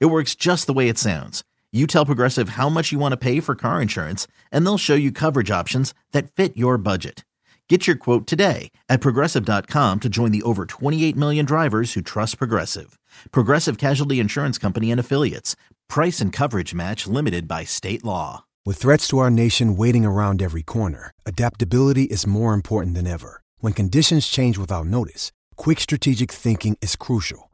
It works just the way it sounds. You tell Progressive how much you want to pay for car insurance, and they'll show you coverage options that fit your budget. Get your quote today at progressive.com to join the over 28 million drivers who trust Progressive. Progressive Casualty Insurance Company and Affiliates. Price and coverage match limited by state law. With threats to our nation waiting around every corner, adaptability is more important than ever. When conditions change without notice, quick strategic thinking is crucial.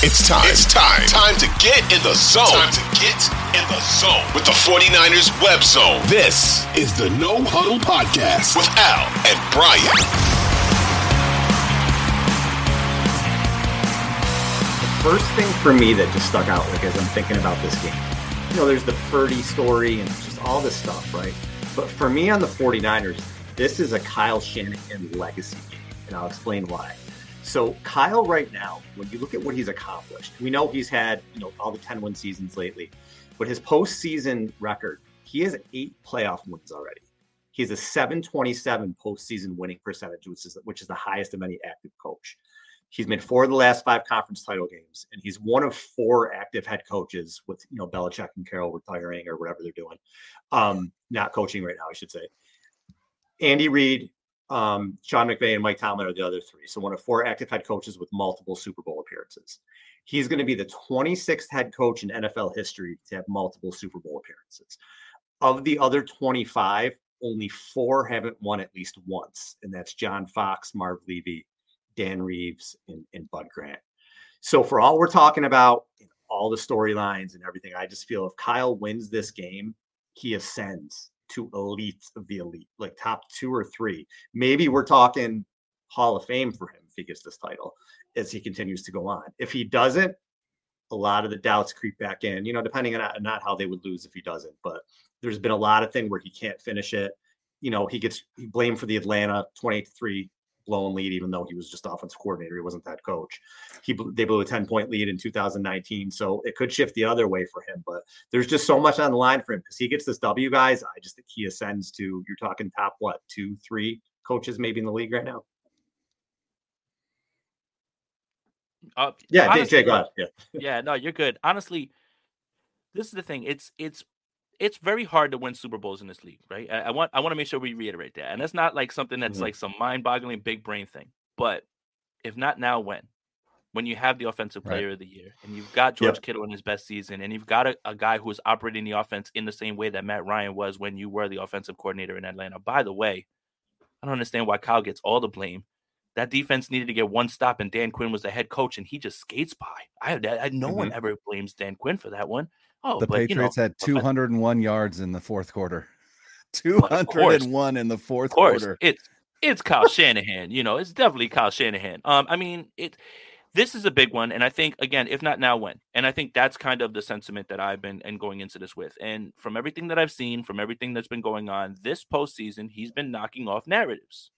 It's time. It's time. Time to get in the zone. Time to get in the zone with the 49ers web zone. This is the No Huddle Podcast with Al and Brian. The first thing for me that just stuck out like as I'm thinking about this game, you know, there's the Purdy story and just all this stuff, right? But for me on the 49ers, this is a Kyle Shanahan legacy game, and I'll explain why. So Kyle right now, when you look at what he's accomplished, we know he's had, you know, all the 10 win seasons lately, but his postseason record, he has eight playoff wins already. He has a 727 postseason winning percentage, which is which is the highest of any active coach. He's made four of the last five conference title games, and he's one of four active head coaches with you know Belichick and Carroll retiring or whatever they're doing, um, not coaching right now, I should say. Andy Reid, um, Sean McVay, and Mike Tomlin are the other three. So one of four active head coaches with multiple Super Bowl appearances. He's going to be the 26th head coach in NFL history to have multiple Super Bowl appearances. Of the other 25, only four haven't won at least once, and that's John Fox, Marv Levy, Dan Reeves, and, and Bud Grant. So for all we're talking about, all the storylines and everything, I just feel if Kyle wins this game, he ascends to elite of the elite, like top two or three. Maybe we're talking Hall of Fame for him if he gets this title as he continues to go on. If he doesn't, a lot of the doubts creep back in, you know, depending on not how they would lose if he doesn't. But there's been a lot of thing where he can't finish it. You know, he gets blamed for the Atlanta 28 3 blown lead, even though he was just offensive coordinator. He wasn't that coach. He they blew a 10 point lead in 2019. So it could shift the other way for him. But there's just so much on the line for him because he gets this W, guys. I just think he ascends to you're talking top what two, three coaches maybe in the league right now. Uh, yeah, honestly, Jay, go ahead. Yeah. yeah, no, you're good. Honestly, this is the thing. It's it's it's very hard to win Super Bowls in this league, right? I, I want I want to make sure we reiterate that, and that's not like something that's mm-hmm. like some mind-boggling big brain thing. But if not now, when? When you have the offensive player right. of the year, and you've got George yep. Kittle in his best season, and you've got a, a guy who is operating the offense in the same way that Matt Ryan was when you were the offensive coordinator in Atlanta. By the way, I don't understand why Kyle gets all the blame. That defense needed to get one stop, and Dan Quinn was the head coach, and he just skates by. I, I no mm-hmm. one ever blames Dan Quinn for that one. Oh, the but, Patriots you know, had 201 yards in the fourth quarter. 201 in the fourth quarter. It's it's Kyle Shanahan. You know, it's definitely Kyle Shanahan. Um, I mean, it. This is a big one, and I think again, if not now, when? And I think that's kind of the sentiment that I've been and going into this with. And from everything that I've seen, from everything that's been going on this postseason, he's been knocking off narratives.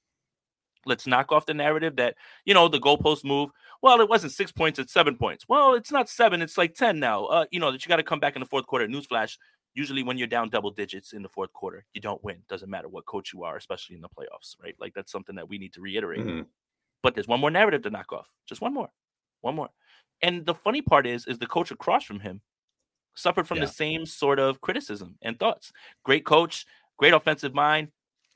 Let's knock off the narrative that, you know, the goalpost move. Well, it wasn't six points, it's seven points. Well, it's not seven, it's like 10 now. Uh, you know, that you got to come back in the fourth quarter. Newsflash, usually when you're down double digits in the fourth quarter, you don't win. Doesn't matter what coach you are, especially in the playoffs, right? Like that's something that we need to reiterate. Mm-hmm. But there's one more narrative to knock off. Just one more. One more. And the funny part is, is the coach across from him suffered from yeah. the same sort of criticism and thoughts. Great coach, great offensive mind,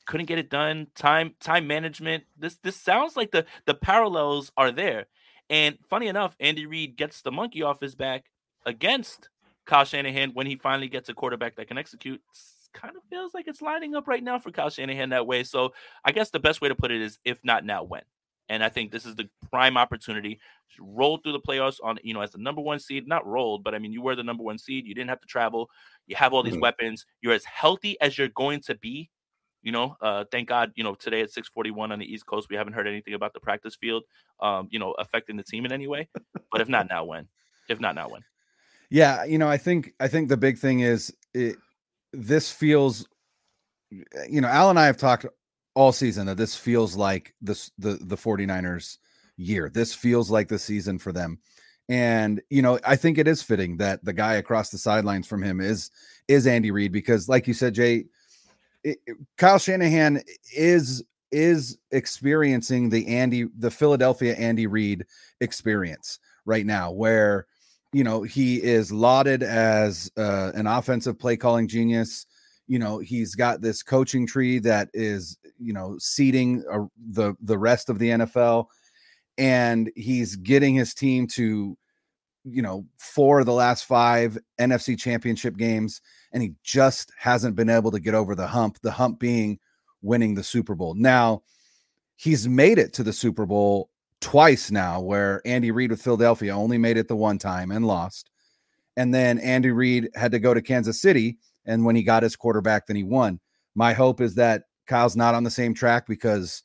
couldn't get it done. Time time management. This this sounds like the the parallels are there. And funny enough, Andy Reid gets the monkey off his back against Kyle Shanahan when he finally gets a quarterback that can execute. It's kind of feels like it's lining up right now for Kyle Shanahan that way. So I guess the best way to put it is if not now, when? And I think this is the prime opportunity to roll through the playoffs on, you know, as the number one seed, not rolled, but I mean, you were the number one seed. You didn't have to travel. You have all these mm-hmm. weapons. You're as healthy as you're going to be. You know, uh, thank God, you know, today at 641 on the East Coast, we haven't heard anything about the practice field, um, you know, affecting the team in any way. But if not now, when? If not now, when? Yeah, you know, I think I think the big thing is it, this feels you know, Al and I have talked all season that this feels like this the the 49ers year. This feels like the season for them. And you know, I think it is fitting that the guy across the sidelines from him is is Andy Reid because like you said Jay Kyle Shanahan is is experiencing the Andy the Philadelphia Andy Reid experience right now where you know he is lauded as uh, an offensive play calling genius. You know he's got this coaching tree that is you know seeding uh, the the rest of the NFL and he's getting his team to you know four of the last five NFC championship games and he just hasn't been able to get over the hump the hump being winning the Super Bowl now he's made it to the Super Bowl twice now where Andy Reid with Philadelphia only made it the one time and lost and then Andy Reid had to go to Kansas City and when he got his quarterback, then he won. My hope is that Kyle's not on the same track because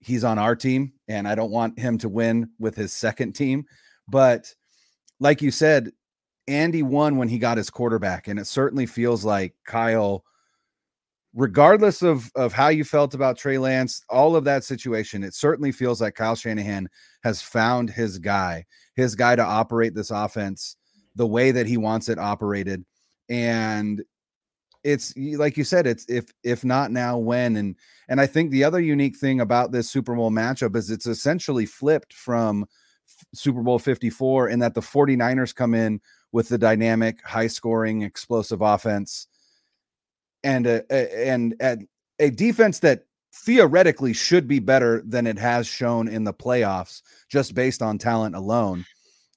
he's on our team and I don't want him to win with his second team. But like you said, Andy won when he got his quarterback. And it certainly feels like Kyle, regardless of, of how you felt about Trey Lance, all of that situation, it certainly feels like Kyle Shanahan has found his guy, his guy to operate this offense the way that he wants it operated and it's like you said it's if if not now when and and i think the other unique thing about this super bowl matchup is it's essentially flipped from super bowl 54 in that the 49ers come in with the dynamic high scoring explosive offense and a, a and a, a defense that theoretically should be better than it has shown in the playoffs just based on talent alone.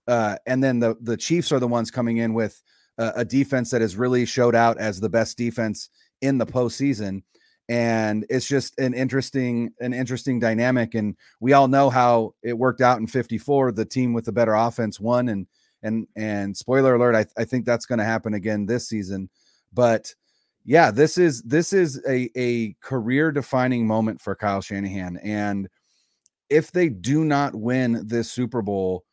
Uh, and then the the chiefs are the ones coming in with a, a defense that has really showed out as the best defense in the postseason and it's just an interesting an interesting dynamic and we all know how it worked out in 54 the team with the better offense won and and and spoiler alert i, I think that's going to happen again this season but yeah this is this is a a career defining moment for kyle shanahan and if they do not win this super bowl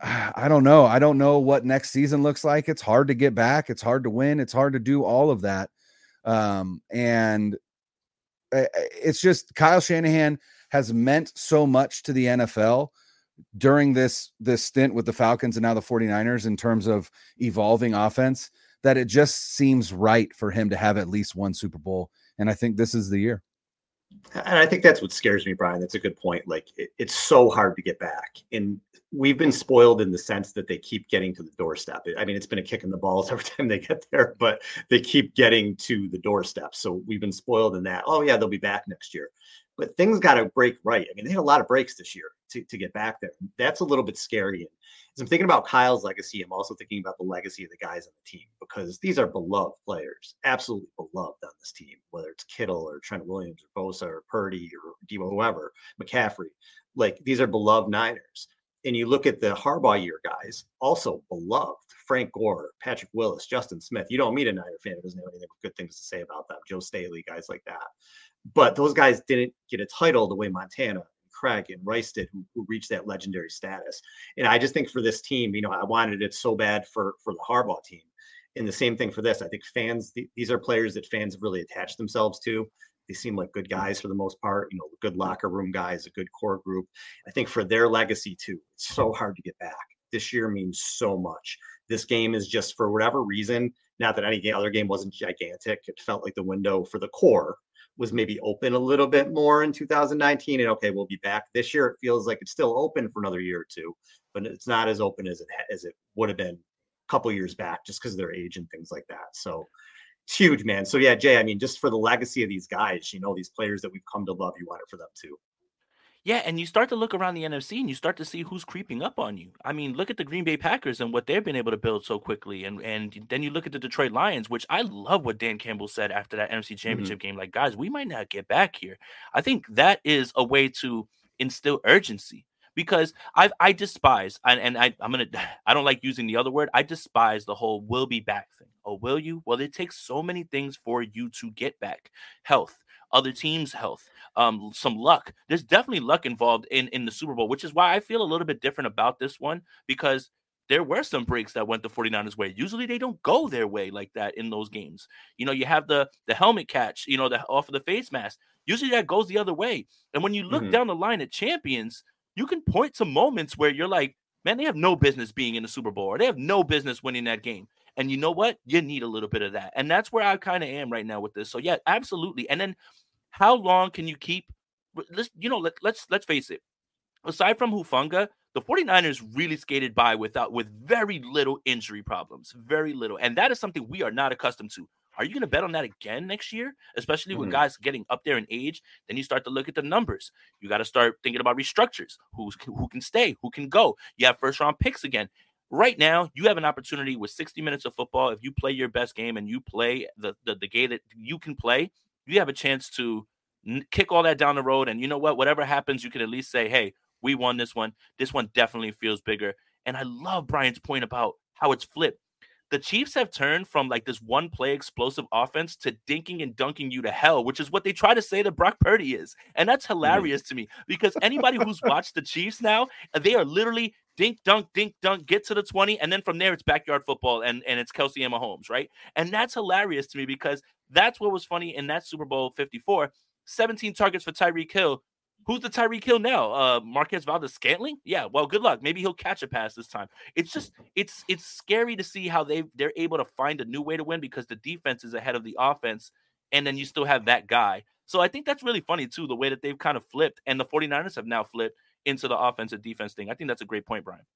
ah, I don't know. I don't know what next season looks like. It's hard to get back. It's hard to win. It's hard to do all of that. Um, and it's just Kyle Shanahan has meant so much to the NFL during this this stint with the Falcons and now the 49ers in terms of evolving offense that it just seems right for him to have at least one Super Bowl. And I think this is the year. And I think that's what scares me, Brian. That's a good point. Like it, it's so hard to get back. And we've been spoiled in the sense that they keep getting to the doorstep. I mean, it's been a kick in the balls every time they get there, but they keep getting to the doorstep. So we've been spoiled in that. Oh yeah, they'll be back next year. But things got to break right. I mean, they had a lot of breaks this year to, to get back there. That's a little bit scary. And as I'm thinking about Kyle's legacy, I'm also thinking about the legacy of the guys on the team because these are beloved players, absolutely beloved on this team, whether it's Kittle or Trent Williams or Bosa or Purdy or Deebo, whoever, McCaffrey. Like these are beloved Niners and you look at the Harbaugh year guys, also beloved Frank Gore, Patrick Willis, Justin Smith. You don't meet a Niner fan who doesn't have anything good things to say about them. Joe Staley, guys like that. But those guys didn't get a title the way Montana, Craig, and Rice did, who, who reached that legendary status. And I just think for this team, you know, I wanted it so bad for for the Harbaugh team. And the same thing for this. I think fans, these are players that fans have really attached themselves to. They seem like good guys for the most part, you know, good locker room guys, a good core group. I think for their legacy too, it's so hard to get back. This year means so much. This game is just for whatever reason, not that any other game wasn't gigantic. It felt like the window for the core was maybe open a little bit more in 2019 and okay we'll be back this year it feels like it's still open for another year or two but it's not as open as it as it would have been a couple years back just because of their age and things like that so it's huge, man. So yeah, Jay, I mean, just for the legacy of these guys, you know, these players that we've come to love, you want it for them too. Yeah, and you start to look around the NFC and you start to see who's creeping up on you. I mean, look at the Green Bay Packers and what they've been able to build so quickly. And and then you look at the Detroit Lions, which I love what Dan Campbell said after that NFC Mm-hmm. championship game. Like, guys, we might not get back here. I think that is a way to instill urgency because I I despise and, and I I'm gonna I don't like using the other word. I despise the whole "will be back" thing. Oh, will you? Well, it takes so many things for you to get back. Health, other teams' health, um, some luck. There's definitely luck involved in in the Super Bowl, which is why I feel a little bit different about this one because there were some breaks that went the 49ers way. Usually they don't go their way like that in those games. You know, you have the the helmet catch, you know, the off of the face mask. Usually that goes the other way. And when you look Mhm. down the line at champions, you can point to moments where you're like, man, they have no business being in the Super Bowl or they have no business winning that game. And you know what? You need a little bit of that. And that's where I kind of am right now with this. So yeah, absolutely. And then how long can you keep let's you know, let, let's let's face it. Aside from Hufanga, the 49ers really skated by without with very little injury problems. Very little. And that is something we are not accustomed to. Are you going to bet on that again next year? Especially with Mhm. guys getting up there in age. Then you start to look at the numbers. You got to start thinking about restructures. Who's who can stay? Who can go? You have first round picks again. Right now, you have an opportunity with 60 minutes of football. If you play your best game and you play the the, the game that you can play, you have a chance to kick all that down the road. And you know what? Whatever happens, you can at least say, "Hey, we won this one. This one definitely feels bigger." And I love Brian's point about how it's flipped. The Chiefs have turned from like this one play explosive offense to dinking and dunking you to hell, which is what they try to say that Brock Purdy is. And that's mm-hmm. hilarious to me because anybody who's watched the Chiefs now, uh, they are literally dink dunk, dink dunk, get to the 20, and then from there it's backyard football and, and it's Kelce and Mahomes, right? And that's hilarious to me because that's what was funny in that Super Bowl 54. 17 targets for Tyreek Hill. Who's the Tyreek Hill now? Uh Marquez Valdes Scantling? Yeah, well, good luck. Maybe he'll catch a pass this time. It's just it's it's scary to see how they they're able to find a new way to win because the defense is ahead of the offense, and then you still have that guy. So I think that's really funny too, the way that they've kind of flipped, and the 49ers have now flipped into the offensive defense thing. I think that's a great point, Brian.